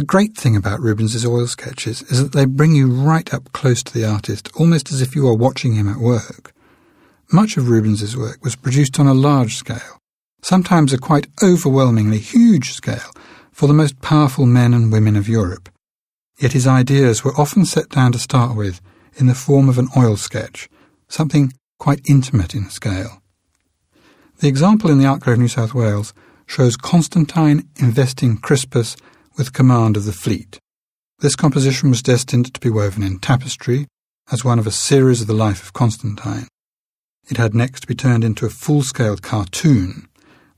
The great thing about Rubens's oil sketches is that they bring you right up close to the artist, almost as if you are watching him at work. Much of Rubens's work was produced on a large scale, sometimes a quite overwhelmingly huge scale, for the most powerful men and women of Europe. Yet his ideas were often set down to start with in the form of an oil sketch, something quite intimate in scale. The example in the Archive of New South Wales shows Constantine investing Crispus with command of the fleet. This composition was destined to be woven in tapestry as one of a series of the life of Constantine. It had next to be turned into a full-scale cartoon,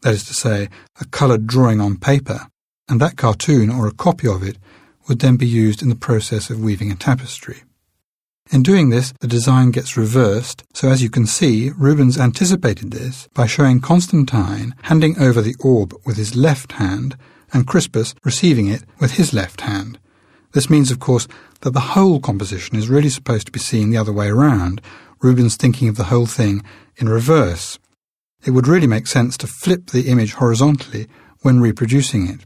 that is to say, a coloured drawing on paper, and that cartoon or a copy of it would then be used in the process of weaving a tapestry. In doing this, the design gets reversed, so as you can see, Rubens anticipated this by showing Constantine handing over the orb with his left hand and Crispus receiving it with his left hand. This means, of course, that the whole composition is really supposed to be seen the other way around, Rubens thinking of the whole thing in reverse. It would really make sense to flip the image horizontally when reproducing it.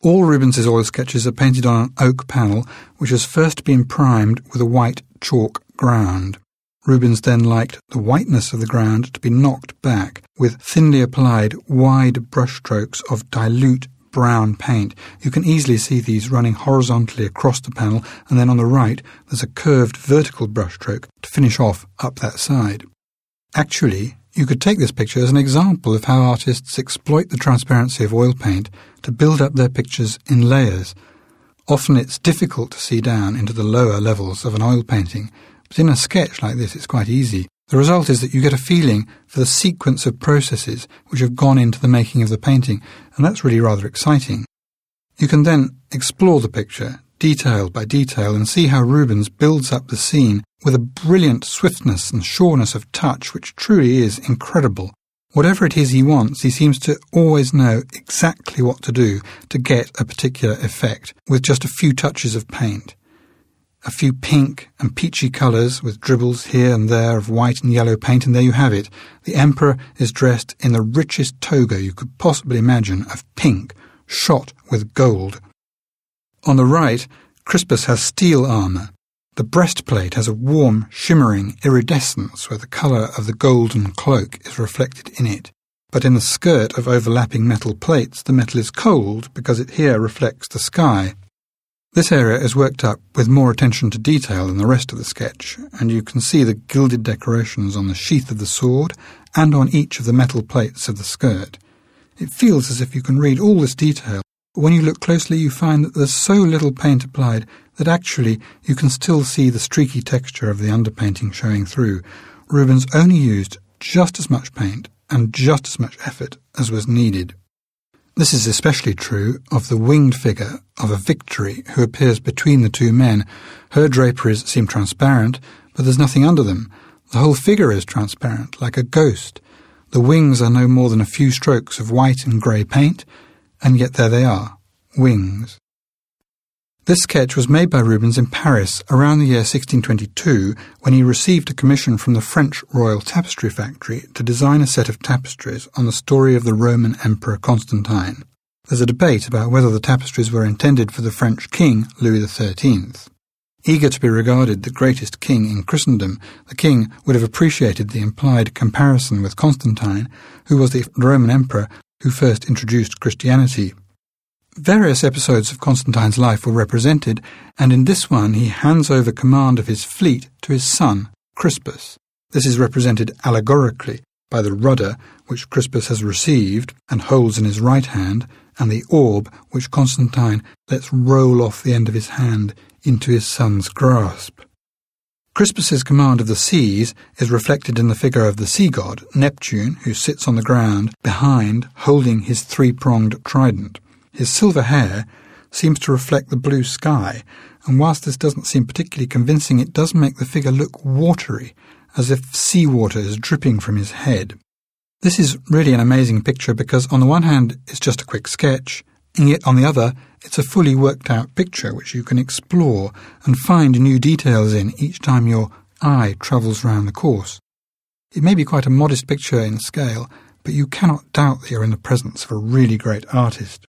All Rubens's oil sketches are painted on an oak panel which has first been primed with a white chalk ground. Rubens then liked the whiteness of the ground to be knocked back with thinly applied wide brushstrokes of dilute brown paint. You can easily see these running horizontally across the panel, and then on the right there's a curved vertical brushstroke to finish off up that side. Actually, you could take this picture as an example of how artists exploit the transparency of oil paint to build up their pictures in layers. Often it's difficult to see down into the lower levels of an oil painting, but in a sketch like this it's quite easy. The result is that you get a feeling for the sequence of processes which have gone into the making of the painting, and that's really rather exciting. You can then explore the picture, detail by detail, and see how Rubens builds up the scene with a brilliant swiftness and sureness of touch which truly is incredible. Whatever it is he wants, he seems to always know exactly what to do to get a particular effect with just a few touches of paint. A few pink and peachy colours with dribbles here and there of white and yellow paint, and there you have it. The emperor is dressed in the richest toga you could possibly imagine of pink, shot with gold. On the right, Crispus has steel armour, the breastplate has a warm, shimmering iridescence where the colour of the golden cloak is reflected in it. But in the skirt of overlapping metal plates, the metal is cold because it here reflects the sky. This area is worked up with more attention to detail than the rest of the sketch, and you can see the gilded decorations on the sheath of the sword and on each of the metal plates of the skirt. It feels as if you can read all this detail, but when you look closely you find that there's so little paint applied that actually you can still see the streaky texture of the underpainting showing through. Rubens only used just as much paint and just as much effort as was needed. This is especially true of the winged figure of a Victory who appears between the two men. Her draperies seem transparent, but there's nothing under them. The whole figure is transparent, like a ghost. The wings are no more than a few strokes of white and grey paint, and yet there they are, wings. This sketch was made by Rubens in Paris around the year 1622 when he received a commission from the French Royal Tapestry Factory to design a set of tapestries on the story of the Roman Emperor Constantine. There's a debate about whether the tapestries were intended for the French king, Louis XIII. Eager to be regarded the greatest king in Christendom, the king would have appreciated the implied comparison with Constantine, who was the Roman emperor who first introduced Christianity. Various episodes of Constantine's life were represented, and in this one he hands over command of his fleet to his son, Crispus. This is represented allegorically by the rudder which Crispus has received and holds in his right hand, and the orb which Constantine lets roll off the end of his hand into his son's grasp. Crispus's command of the seas is reflected in the figure of the sea god, Neptune, who sits on the ground behind, holding his three-pronged trident. His silver hair seems to reflect the blue sky, and whilst this doesn't seem particularly convincing, it does make the figure look watery, as if seawater is dripping from his head. This is really an amazing picture because, on the one hand, it's just a quick sketch, and yet on the other, it's a fully worked out picture which you can explore and find new details in each time your eye travels round the course. It may be quite a modest picture in scale, but you cannot doubt that you're in the presence of a really great artist.